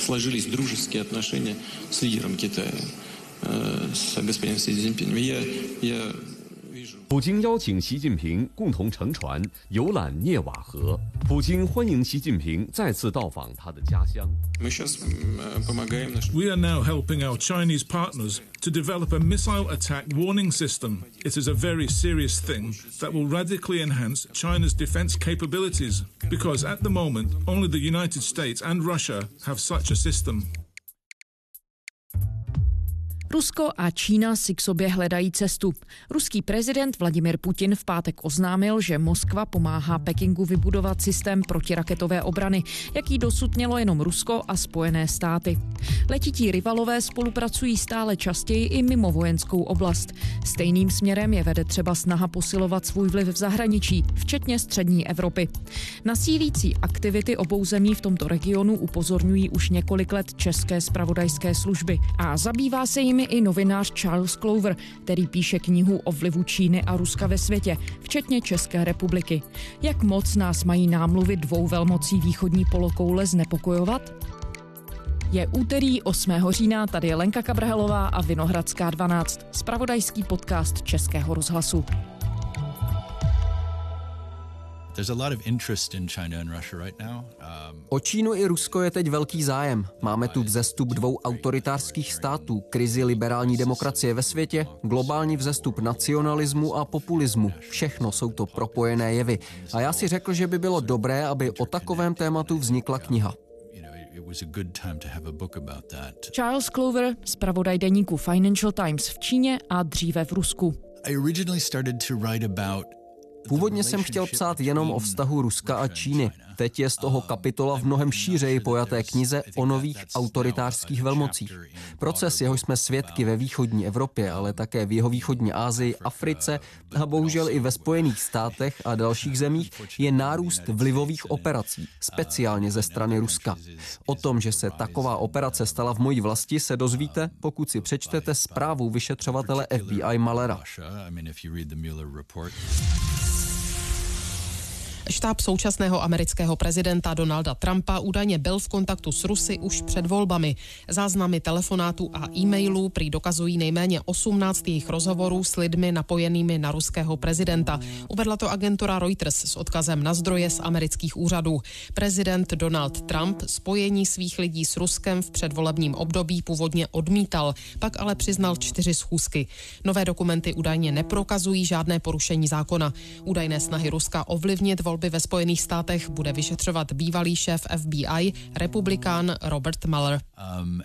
сложились дружеские отношения с лидером Китая, с господином Си Цзиньпином. Я, я 普京邀请习近平共同乘船游览涅瓦河。普京欢迎习近平再次到访他的家乡。We are now helping our Chinese partners to develop a missile attack warning system. It is a very serious thing that will radically enhance China's defense capabilities because at the moment only the United States and Russia have such a system. Rusko a Čína si k sobě hledají cestu. Ruský prezident Vladimir Putin v pátek oznámil, že Moskva pomáhá Pekingu vybudovat systém protiraketové obrany, jaký dosud mělo jenom Rusko a Spojené státy. Letití rivalové spolupracují stále častěji i mimo vojenskou oblast. Stejným směrem je vede třeba snaha posilovat svůj vliv v zahraničí, včetně střední Evropy. Na sílící aktivity obou zemí v tomto regionu upozorňují už několik let české spravodajské služby a zabývá se jimi i novinář Charles Clover, který píše knihu o vlivu Číny a Ruska ve světě, včetně České republiky. Jak moc nás mají námluvy dvou velmocí východní polokoule znepokojovat? Je úterý 8. října, tady je Lenka Kabrhelová a Vinohradská 12, spravodajský podcast Českého rozhlasu. O Čínu i Rusko je teď velký zájem. Máme tu vzestup dvou autoritářských států, krizi liberální demokracie ve světě, globální vzestup nacionalismu a populismu. Všechno jsou to propojené jevy. A já si řekl, že by bylo dobré, aby o takovém tématu vznikla kniha. Charles Clover, zpravodaj deníku Financial Times v Číně a dříve v Rusku. I originally started to write about Původně jsem chtěl psát jenom o vztahu Ruska a Číny. Teď je z toho kapitola v mnohem šířeji pojaté knize o nových autoritářských velmocích. Proces, jehož jsme svědky ve východní Evropě, ale také v jeho východní Asii, Africe a bohužel i ve Spojených státech a dalších zemích, je nárůst vlivových operací, speciálně ze strany Ruska. O tom, že se taková operace stala v mojí vlasti, se dozvíte, pokud si přečtete zprávu vyšetřovatele FBI Malera. Štáb současného amerického prezidenta Donalda Trumpa údajně byl v kontaktu s Rusy už před volbami. Záznamy telefonátů a e-mailů prý dokazují nejméně 18 jejich rozhovorů s lidmi napojenými na ruského prezidenta. Uvedla to agentura Reuters s odkazem na zdroje z amerických úřadů. Prezident Donald Trump spojení svých lidí s Ruskem v předvolebním období původně odmítal, pak ale přiznal čtyři schůzky. Nové dokumenty údajně neprokazují žádné porušení zákona. Údajné snahy Ruska ovlivnit volby ve Spojených státech bude vyšetřovat bývalý šéf FBI, republikán Robert Mueller. Um,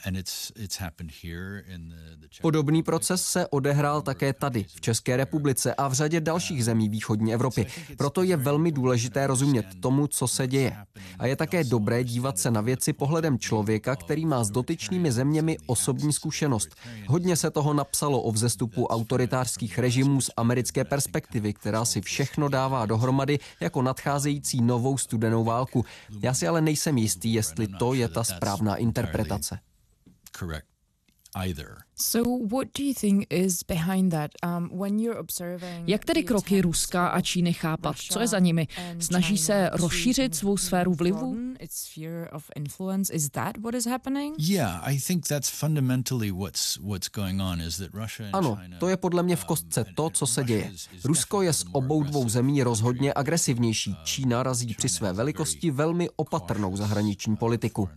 Podobný proces se odehrál také tady, v České republice a v řadě dalších zemí východní Evropy. Proto je velmi důležité rozumět tomu, co se děje. A je také dobré dívat se na věci pohledem člověka, který má s dotyčnými zeměmi osobní zkušenost. Hodně se toho napsalo o vzestupu autoritářských režimů z americké perspektivy, která si všechno dává dohromady jako nadcházející novou studenou válku. Já si ale nejsem jistý, jestli to je ta správná interpretace. Jak tedy kroky Ruska a Číny chápat? Co je za nimi? Snaží se rozšířit svou sféru vlivu? Ano, to je podle mě v kostce to, co se děje. Rusko je z obou dvou zemí rozhodně agresivnější. Čína razí při své velikosti velmi opatrnou zahraniční politiku.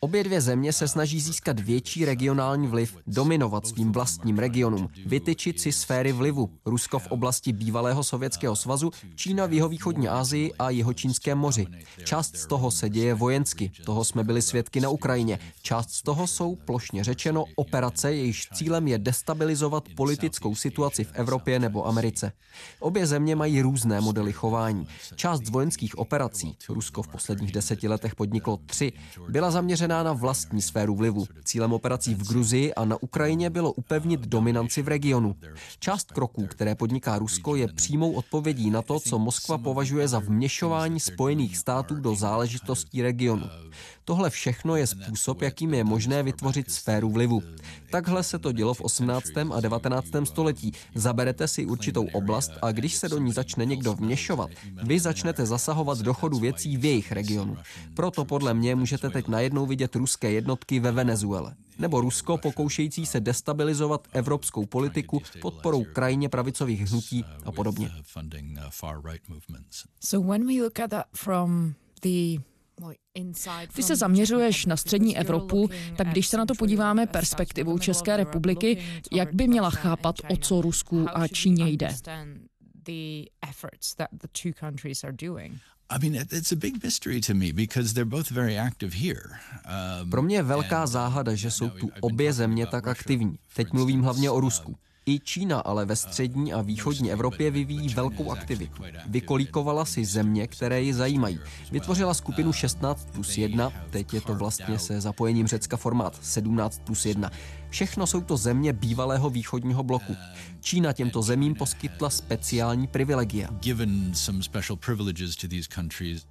Obě dvě země se snaží získat větší regionální vliv, dominovat svým vlastním regionům, vytyčit si sféry vlivu. Rusko v oblasti bývalého Sovětského svazu, Čína v jihovýchodní Asii a jihočínském moři. Část z toho se děje vojensky, toho jsme byli svědky na Ukrajině. Část z toho jsou, plošně řečeno, operace, jejichž cílem je destabilizovat politickou situaci v Evropě nebo Americe. Obě země mají různé modely chování. Část z vojenských operací, Rusko v posledních deseti letech podniklo tři, byla zaměřená na vlastní sféru vlivu. Cílem operací v Gruzii a na Ukrajině bylo upevnit dominanci v regionu. Část kroků, které podniká Rusko, je přímou odpovědí na to, co Moskva považuje za vměšování Spojených států do záležitostí regionu. Tohle všechno je způsob, jakým je možné vytvořit sféru vlivu. Takhle se to dělo v 18. a 19. století. Zaberete si určitou oblast a když se do ní začne někdo vměšovat, vy začnete zasahovat do chodu věcí v jejich regionu. Proto podle mě můžete teď najednou vidět ruské jednotky ve Venezuele. Nebo Rusko pokoušející se destabilizovat evropskou politiku podporou krajně pravicových hnutí a podobně. So when we look at that from the ty se zaměřuješ na střední Evropu, tak když se na to podíváme perspektivou České republiky, jak by měla chápat, o co Rusku a Číně jde? Pro mě je velká záhada, že jsou tu obě země tak aktivní. Teď mluvím hlavně o Rusku. I Čína ale ve střední a východní Evropě vyvíjí velkou aktivitu. Vykolíkovala si země, které ji zajímají. Vytvořila skupinu 16 plus 1, teď je to vlastně se zapojením Řecka formát 17 plus 1. Všechno jsou to země bývalého východního bloku. Čína těmto zemím poskytla speciální privilegia.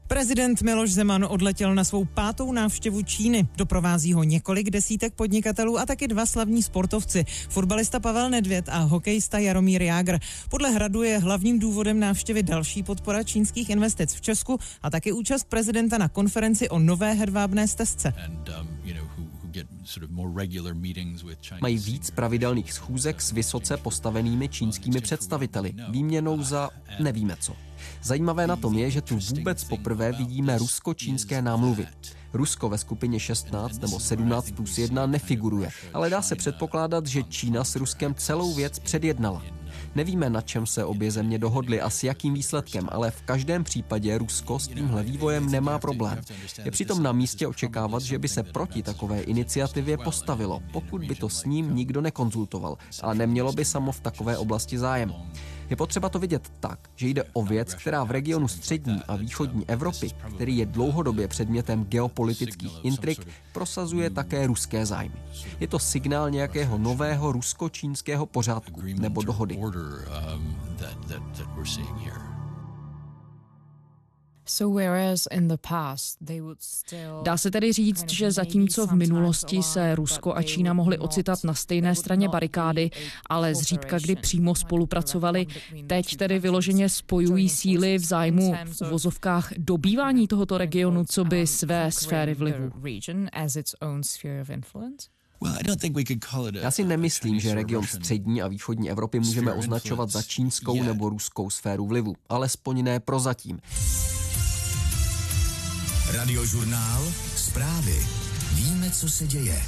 Prezident Miloš Zeman odletěl na svou pátou návštěvu Číny. Doprovází ho několik desítek podnikatelů a taky dva slavní sportovci. Fotbalista Pavel Nedvěd a hokejista Jaromír Jágr. Podle Hradu je hlavním důvodem návštěvy další podpora čínských investic v Česku a taky účast prezidenta na konferenci o nové hedvábné stezce. Mají víc pravidelných schůzek s vysoce postavenými čínskými představiteli, výměnou za nevíme co. Zajímavé na tom je, že tu vůbec poprvé vidíme rusko-čínské námluvy. Rusko ve skupině 16 nebo 17 plus 1 nefiguruje, ale dá se předpokládat, že Čína s Ruskem celou věc předjednala. Nevíme, na čem se obě země dohodly a s jakým výsledkem, ale v každém případě Rusko s tímhle vývojem nemá problém. Je přitom na místě očekávat, že by se proti takové iniciativě postavilo, pokud by to s ním nikdo nekonzultoval a nemělo by samo v takové oblasti zájem. Je potřeba to vidět tak, že jde o věc, která v regionu střední a východní Evropy, který je dlouhodobě předmětem geopolitických intrik, prosazuje také ruské zájmy. Je to signál nějakého nového rusko-čínského pořádku nebo dohody. Dá se tedy říct, že zatímco v minulosti se Rusko a Čína mohly ocitat na stejné straně barikády, ale zřídka kdy přímo spolupracovali, teď tedy vyloženě spojují síly v zájmu v uvozovkách dobývání tohoto regionu, co by své sféry vlivu. Já si nemyslím, že region střední a východní Evropy můžeme označovat za čínskou nebo ruskou sféru vlivu, alespoň ne prozatím. Radiožurnál Zprávy. Víme, co se děje.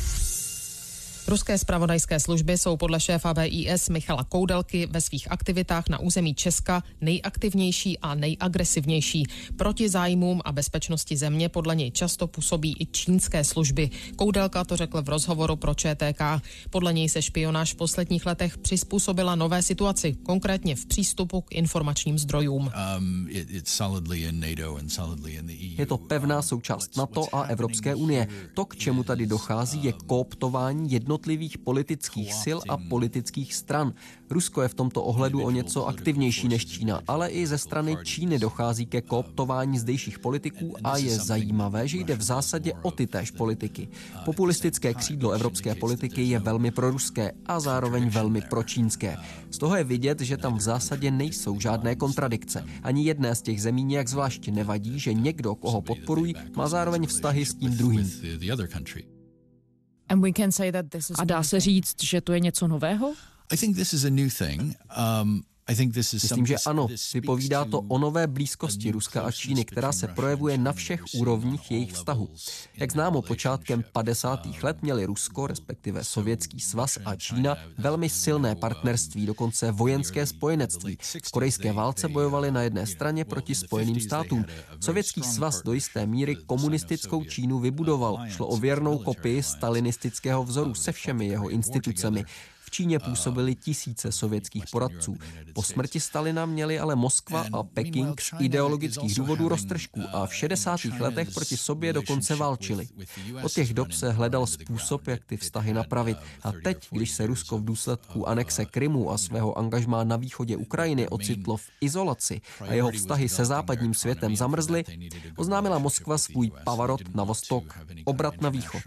Ruské spravodajské služby jsou podle šéfa BIS Michala Koudelky ve svých aktivitách na území Česka nejaktivnější a nejagresivnější. Proti zájmům a bezpečnosti země podle něj často působí i čínské služby. Koudelka to řekl v rozhovoru pro ČTK. Podle něj se špionáž v posledních letech přizpůsobila nové situaci, konkrétně v přístupu k informačním zdrojům. Um, e Je to pevná součást NATO a Evropské unie. To, k čemu tady dochází, je kooptování jedno jednotlivých politických sil a politických stran. Rusko je v tomto ohledu o něco aktivnější než Čína, ale i ze strany Číny dochází ke kooptování zdejších politiků a je zajímavé, že jde v zásadě o ty též politiky. Populistické křídlo evropské politiky je velmi proruské a zároveň velmi pročínské. Z toho je vidět, že tam v zásadě nejsou žádné kontradikce. Ani jedné z těch zemí nějak zvlášť nevadí, že někdo, koho podporují, má zároveň vztahy s tím druhým. A dá se říct, že to je něco nového? I think this is a new thing. Um, Myslím, že ano, vypovídá to o nové blízkosti Ruska a Číny, která se projevuje na všech úrovních jejich vztahu. Jak známo, počátkem 50. let měli Rusko, respektive Sovětský svaz a Čína velmi silné partnerství, dokonce vojenské spojenectví. V korejské válce bojovali na jedné straně proti Spojeným státům. Sovětský svaz do jisté míry komunistickou Čínu vybudoval. Šlo o věrnou kopii stalinistického vzoru se všemi jeho institucemi. Číně působili tisíce sovětských poradců. Po smrti Stalina měli ale Moskva a Peking z ideologických důvodů roztržků a v 60. letech proti sobě dokonce válčili. Od těch dob se hledal způsob, jak ty vztahy napravit. A teď, když se Rusko v důsledku anexe Krymu a svého angažmá na východě Ukrajiny ocitlo v izolaci a jeho vztahy se západním světem zamrzly, oznámila Moskva svůj pavarot na vostok, obrat na východ.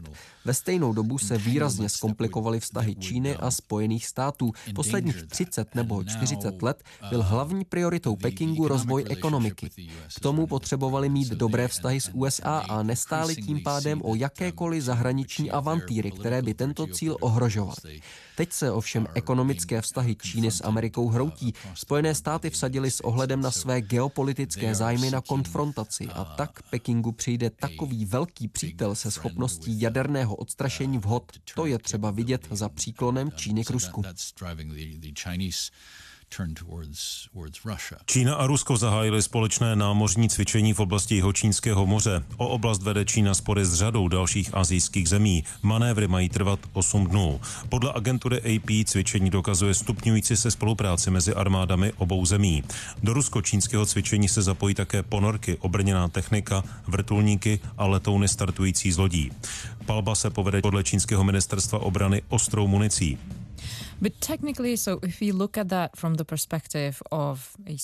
Ve stejnou dobu se výrazně zkomplikovaly vztahy Číny a Spojených Spojených států. Posledních 30 nebo 40 let byl hlavní prioritou Pekingu rozvoj ekonomiky. K tomu potřebovali mít dobré vztahy s USA a nestáli tím pádem o jakékoliv zahraniční avantýry, které by tento cíl ohrožovaly. Teď se ovšem ekonomické vztahy Číny s Amerikou hroutí. Spojené státy vsadili s ohledem na své geopolitické zájmy na konfrontaci a tak Pekingu přijde takový velký přítel se schopností jaderného odstrašení vhod. To je třeba vidět za příklonem Číny k Rusku. Čína a Rusko zahájily společné námořní cvičení v oblasti Jihočínského moře. O oblast vede Čína spory s řadou dalších azijských zemí. Manévry mají trvat 8 dnů. Podle agentury AP cvičení dokazuje stupňující se spolupráci mezi armádami obou zemí. Do rusko-čínského cvičení se zapojí také ponorky, obrněná technika, vrtulníky a letouny startující z lodí. Palba se povede podle čínského ministerstva obrany ostrou municí.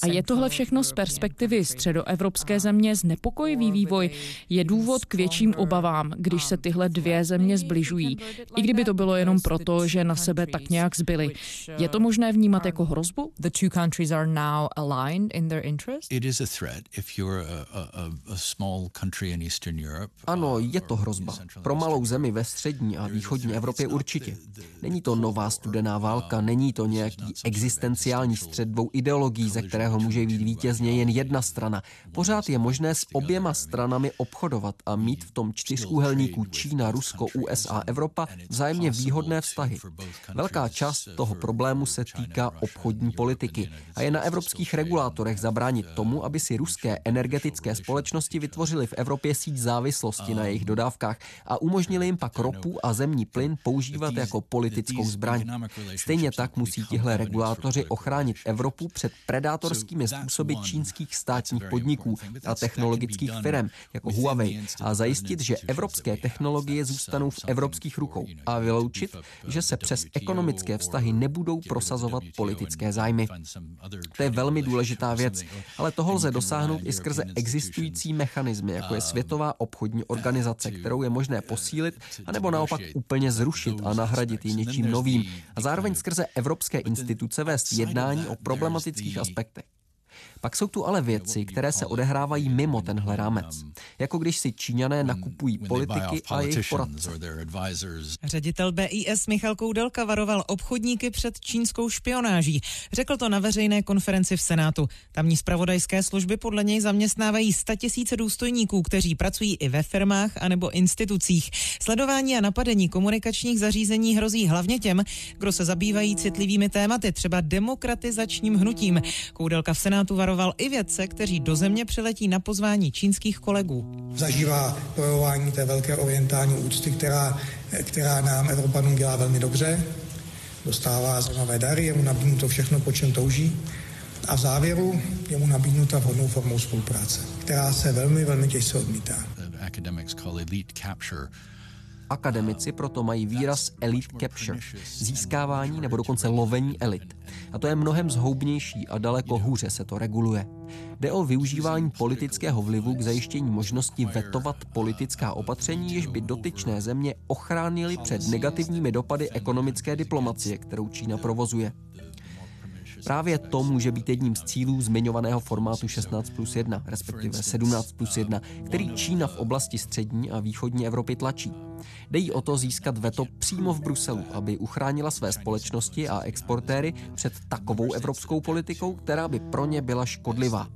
A je tohle všechno z perspektivy středoevropské země znepokojivý vývoj? Je důvod k větším obavám, když se tyhle dvě země zbližují, i kdyby to bylo jenom proto, že na sebe tak nějak zbyly. Je to možné vnímat jako hrozbu? The two countries are now aligned in their interest? It is a threat if you're a, a, a small country in Eastern Europe. Ano, je to hrozba. Pro malou zemi ve střední a východní Evropě určitě. Není to nová studená válka, není to nějaký existenciální střed dvou ideologií, ze kterého může být vítězně jen jedna strana. Pořád je možné s oběma stranami obchodovat a mít v tom čtyřúhelníku Čína, Rusko, USA, Evropa vzájemně výhodné vztahy. Velká část toho problému se týká obchodní politiky a je na evropských regulátorech zabránit tomu, aby si ruské energetické společnosti vytvořily v Evropě síť závislosti na jejich dodávkách a umožnili jim pak ropu a zemní plyn používat jako politickou zbraň. Stejně tak musí tihle regulátoři ochránit Evropu před predátorskými způsoby čínských státních podniků a technologických firm jako Huawei a zajistit, že evropské technologie zůstanou v evropských rukou a vyloučit, že se přes ekonomické vztahy nebudou prosazovat politické zájmy. To je velmi důležitá věc, ale toho lze dosáhnout i skrze existující mechanismy, jako je Světová obchodní organizace, kterou je možné posílit, anebo naopak úplně zrušit a nahradit ji něčím novým. a zároveň zároveň skrze evropské instituce vést jednání o problematických aspektech. Pak jsou tu ale věci, které se odehrávají mimo tenhle rámec. Jako když si Číňané nakupují politiky a jejich poradce. Ředitel BIS Michal Koudelka varoval obchodníky před čínskou špionáží. Řekl to na veřejné konferenci v Senátu. Tamní spravodajské služby podle něj zaměstnávají tisíce důstojníků, kteří pracují i ve firmách anebo institucích. Sledování a napadení komunikačních zařízení hrozí hlavně těm, kdo se zabývají citlivými tématy, třeba demokratizačním hnutím. Koudelka v Senátu varoval varoval i vědce, kteří do země přiletí na pozvání čínských kolegů. Zažívá projevování té velké orientální úcty, která, která nám Evropanům dělá velmi dobře. Dostává zajímavé dary, je mu nabídnuto všechno, po čem touží. A v závěru je mu nabídnuta vhodnou formou spolupráce, která se velmi, velmi těžce odmítá. Akademici proto mají výraz elite capture, získávání nebo dokonce lovení elit. A to je mnohem zhoubnější a daleko hůře se to reguluje. Jde o využívání politického vlivu k zajištění možnosti vetovat politická opatření, jež by dotyčné země ochránily před negativními dopady ekonomické diplomacie, kterou Čína provozuje. Právě to může být jedním z cílů zmiňovaného formátu 16 plus 1, respektive 17 plus 1, který Čína v oblasti střední a východní Evropy tlačí. Jde jí o to získat veto přímo v Bruselu, aby uchránila své společnosti a exportéry před takovou evropskou politikou, která by pro ně byla škodlivá.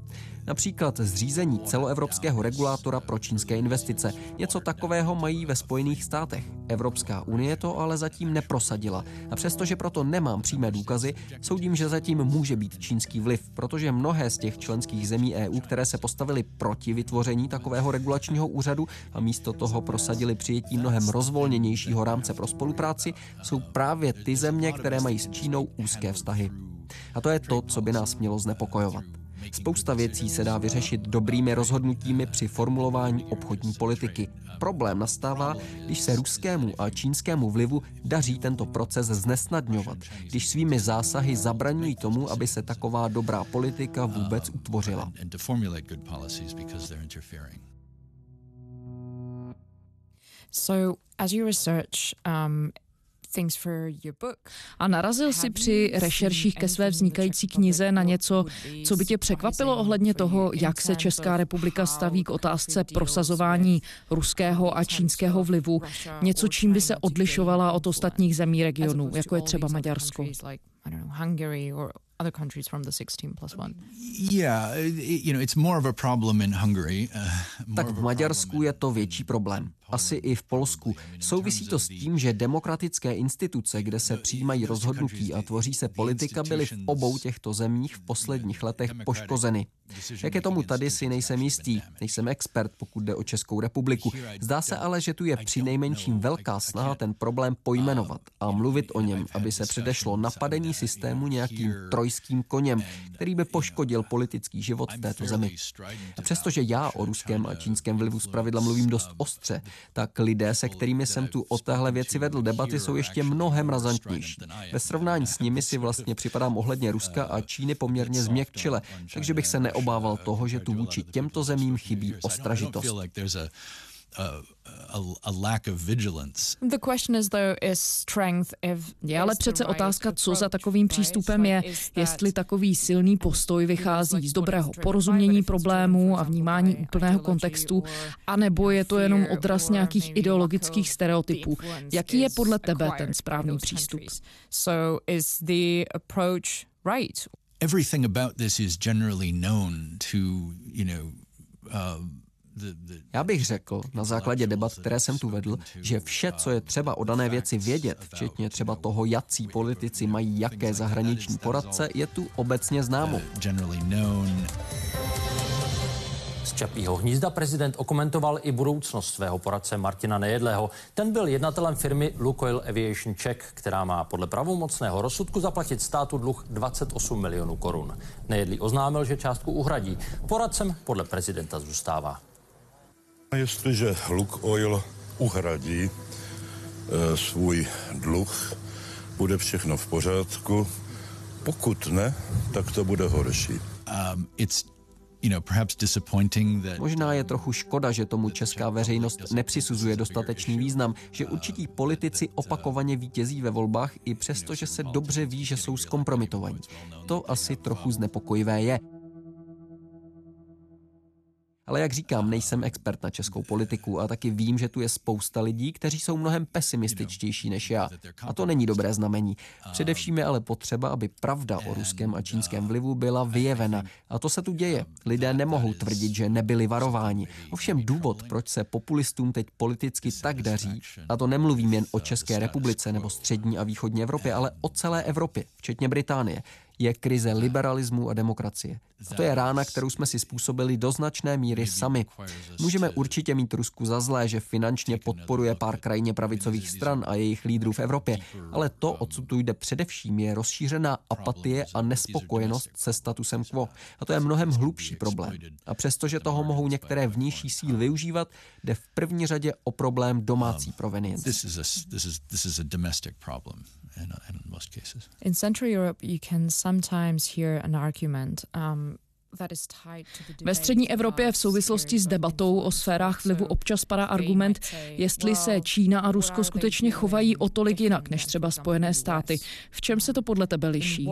Například zřízení celoevropského regulátora pro čínské investice. Něco takového mají ve Spojených státech. Evropská unie to ale zatím neprosadila. A přestože proto nemám přímé důkazy, soudím, že zatím může být čínský vliv, protože mnohé z těch členských zemí EU, které se postavily proti vytvoření takového regulačního úřadu a místo toho prosadili přijetí mnohem rozvolněnějšího rámce pro spolupráci, jsou právě ty země, které mají s Čínou úzké vztahy. A to je to, co by nás mělo znepokojovat. Spousta věcí se dá vyřešit dobrými rozhodnutími při formulování obchodní politiky. Problém nastává, když se ruskému a čínskému vlivu daří tento proces znesnadňovat, když svými zásahy zabraňují tomu, aby se taková dobrá politika vůbec utvořila. So, as you research um, A narazil si při rešerších ke své vznikající knize na něco, co by tě překvapilo ohledně toho, jak se Česká republika staví k otázce prosazování ruského a čínského vlivu, něco, čím by se odlišovala od ostatních zemí regionu, jako je třeba Maďarsko. other countries from the 16 plus one. Yeah, you know, it's more of a problem in Hungary. Uh, tak v Maďarsku je to větší problém asi i v Polsku. Souvisí to s tím, že demokratické instituce, kde se přijímají rozhodnutí a tvoří se politika, byly v obou těchto zemích v posledních letech poškozeny. Jak je tomu tady, si nejsem jistý. Nejsem expert, pokud jde o Českou republiku. Zdá se ale, že tu je při nejmenším velká snaha ten problém pojmenovat a mluvit o něm, aby se předešlo napadení systému nějakým trojským koněm, který by poškodil politický život v této zemi. A přestože já o ruském a čínském vlivu zpravidla mluvím dost ostře, tak lidé, se kterými jsem tu o téhle věci vedl debaty, jsou ještě mnohem razantnější. Ve srovnání s nimi si vlastně připadám ohledně Ruska a Číny poměrně změkčile, takže bych se neobával toho, že tu vůči těmto zemím chybí ostražitost. Je ale přece otázka, co za takovým přístupem je, jestli takový silný postoj vychází z dobrého porozumění problémů a vnímání úplného kontextu, anebo je to jenom odraz nějakých ideologických stereotypů. Jaký je podle tebe ten správný přístup? Everything about this is generally known to, you know, uh, já bych řekl, na základě debat, které jsem tu vedl, že vše, co je třeba o dané věci vědět, včetně třeba toho, jací politici mají jaké zahraniční poradce, je tu obecně známo. Z Čapího hnízda prezident okomentoval i budoucnost svého poradce Martina Nejedlého. Ten byl jednatelem firmy Lukoil Aviation Czech, která má podle pravomocného rozsudku zaplatit státu dluh 28 milionů korun. Nejedlý oznámil, že částku uhradí. Poradcem podle prezidenta zůstává. Jestliže Lukoil uhradí e, svůj dluh, bude všechno v pořádku. Pokud ne, tak to bude horší. Um, it's Možná je trochu škoda, že tomu česká veřejnost nepřisuzuje dostatečný význam, že určití politici opakovaně vítězí ve volbách i přesto, že se dobře ví, že jsou zkompromitovaní. To asi trochu znepokojivé je. Ale jak říkám, nejsem expert na českou politiku a taky vím, že tu je spousta lidí, kteří jsou mnohem pesimističtější než já. A to není dobré znamení. Především je ale potřeba, aby pravda o ruském a čínském vlivu byla vyjevena. A to se tu děje. Lidé nemohou tvrdit, že nebyli varováni. Ovšem důvod, proč se populistům teď politicky tak daří, a to nemluvím jen o České republice nebo střední a východní Evropě, ale o celé Evropě, včetně Británie, je krize liberalismu a demokracie. A to je rána, kterou jsme si způsobili do značné míry sami. Můžeme určitě mít Rusku za zlé, že finančně podporuje pár krajně pravicových stran a jejich lídrů v Evropě, ale to, o co tu jde především, je rozšířená apatie a nespokojenost se statusem quo. A to je mnohem hlubší problém. A přestože toho mohou některé vnější síly využívat, jde v první řadě o problém domácí provenience in, in most cases. In Central Europe, you can sometimes hear an argument. Um, ve střední Evropě v souvislosti s debatou o sférách vlivu občas padá argument, jestli se Čína a Rusko skutečně chovají o tolik jinak než třeba Spojené státy. V čem se to podle tebe liší?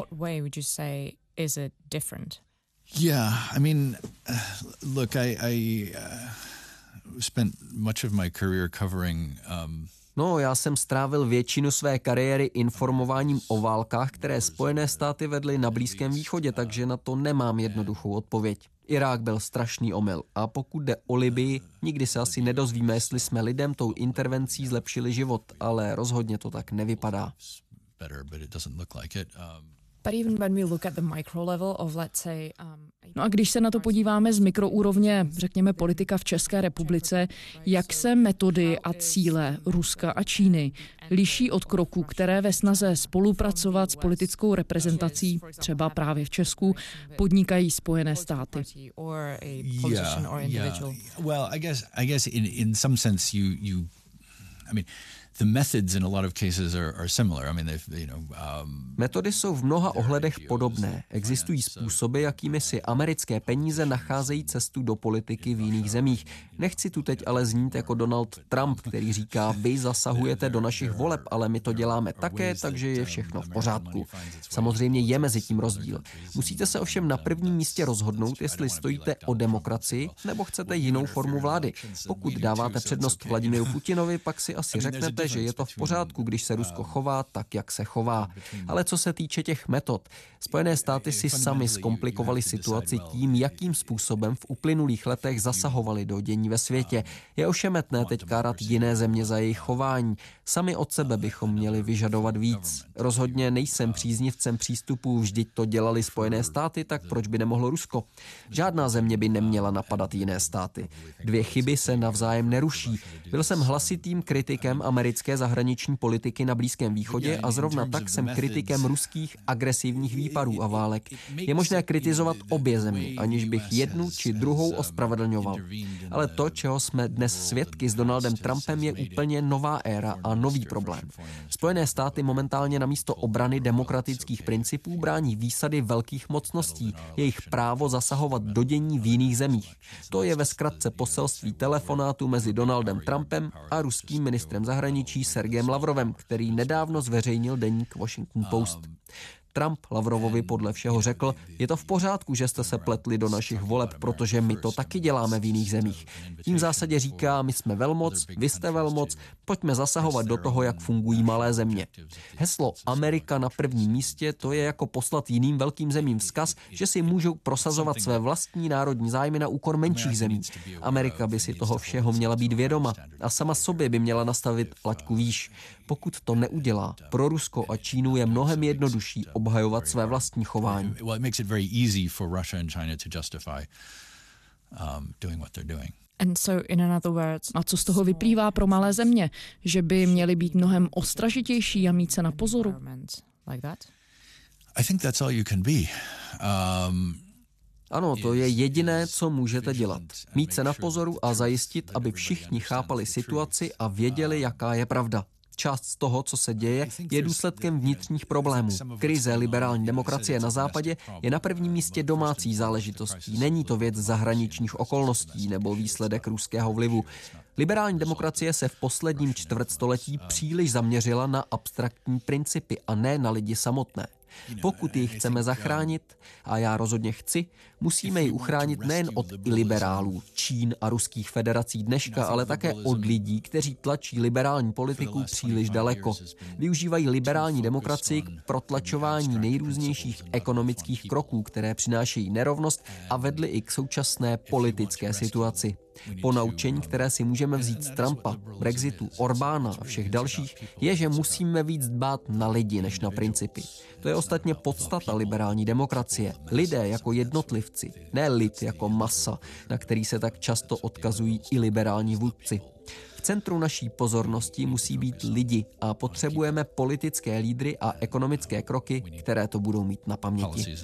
Yeah, I mean, uh, look, I, I uh, spent much of my career covering um, No, já jsem strávil většinu své kariéry informováním o válkách, které Spojené státy vedly na Blízkém východě, takže na to nemám jednoduchou odpověď. Irák byl strašný omyl a pokud jde o Libii, nikdy se asi nedozvíme, jestli jsme lidem tou intervencí zlepšili život, ale rozhodně to tak nevypadá. No a když se na to podíváme z mikroúrovně, řekněme politika v České republice, jak se metody a cíle Ruska a Číny liší od kroků, které ve snaze spolupracovat s politickou reprezentací, třeba právě v Česku, podnikají Spojené státy? Yeah, yeah. Well, I guess I guess in in some sense you you I mean the methods in a lot of cases are, are similar. I mean, you know, um, Metody jsou v mnoha ohledech podobné. Existují způsoby, jakými si americké peníze nacházejí cestu do politiky v jiných zemích. Nechci tu teď ale znít jako Donald Trump, který říká, vy zasahujete do našich voleb, ale my to děláme také, takže je všechno v pořádku. Samozřejmě je mezi tím rozdíl. Musíte se ovšem na prvním místě rozhodnout, jestli stojíte o demokracii nebo chcete jinou formu vlády. Pokud dáváte přednost Vladimíru Putinovi, pak si asi řeknete, že je to v pořádku, když se Rusko chová tak, jak se chová. Ale co se týče těch metod, Spojené státy si sami zkomplikovali situaci tím, jakým způsobem v uplynulých letech zasahovali do dění ve světě. Je ošemetné teď kárat jiné země za jejich chování. Sami od sebe bychom měli vyžadovat víc. Rozhodně nejsem příznivcem přístupů, vždyť to dělali Spojené státy, tak proč by nemohlo Rusko? Žádná země by neměla napadat jiné státy. Dvě chyby se navzájem neruší. Byl jsem hlasitým kritikem americké zahraniční politiky na Blízkém východě a zrovna tak jsem kritikem ruských agresivních výpadů a válek. Je možné kritizovat obě země, aniž bych jednu či druhou ospravedlňoval. Ale to, čeho jsme dnes svědky s Donaldem Trumpem, je úplně nová éra a nový problém. Spojené státy momentálně na místo obrany demokratických principů brání výsady velkých mocností, jejich právo zasahovat do dění v jiných zemích. To je ve zkratce poselství telefonátu mezi Donaldem Trumpem a ruským ministrem zahraničí Sergejem Lavrovem, který nedávno zveřejnil deník Washington Post. Trump Lavrovovi podle všeho řekl, je to v pořádku, že jste se pletli do našich voleb, protože my to taky děláme v jiných zemích. Tím v zásadě říká, my jsme velmoc, vy jste velmoc, pojďme zasahovat do toho, jak fungují malé země. Heslo Amerika na prvním místě to je jako poslat jiným velkým zemím vzkaz, že si můžou prosazovat své vlastní národní zájmy na úkor menších zemí. Amerika by si toho všeho měla být vědoma a sama sobě by měla nastavit laťku výš. Pokud to neudělá, pro Rusko a Čínu je mnohem jednodušší obhajovat své vlastní chování. And so in another words, a co z toho vyplývá pro malé země? Že by měly být mnohem ostražitější a mít se na pozoru? Like that? I think that's all you can be. Um, ano, to je jediné, co můžete dělat. Mít se na pozoru a zajistit, aby všichni chápali situaci a věděli, jaká je pravda. Část z toho, co se děje, je důsledkem vnitřních problémů. Krize liberální demokracie na západě je na prvním místě domácí záležitostí. Není to věc zahraničních okolností nebo výsledek ruského vlivu. Liberální demokracie se v posledním čtvrtstoletí příliš zaměřila na abstraktní principy a ne na lidi samotné. Pokud ji chceme zachránit, a já rozhodně chci, musíme ji uchránit nejen od liberálů, Čín a ruských federací dneška, ale také od lidí, kteří tlačí liberální politiku příliš daleko. Využívají liberální demokracii k protlačování nejrůznějších ekonomických kroků, které přinášejí nerovnost a vedly i k současné politické situaci. Po naučení, které si můžeme vzít z Trumpa, Brexitu, Orbána a všech dalších, je, že musíme víc dbát na lidi než na principy. To je ostatně podstata liberální demokracie. Lidé jako jednotlivci, ne lid jako masa, na který se tak často odkazují i liberální vůdci. V centru naší pozornosti musí být lidi a potřebujeme politické lídry a ekonomické kroky, které to budou mít na paměti.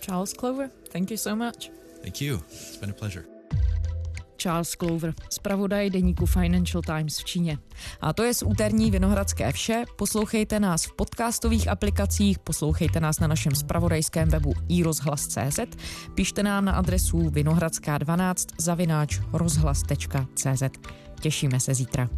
Charles Clover, thank you so much. Thank you. It's been a pleasure. Charles Clover, zpravodaj deníku Financial Times v Číně. A to je z úterní Vinohradské vše. Poslouchejte nás v podcastových aplikacích, poslouchejte nás na našem spravodajském webu iRozhlas.cz, pište nám na adresu vinohradská12 zavináč rozhlas.cz. Těšíme se zítra.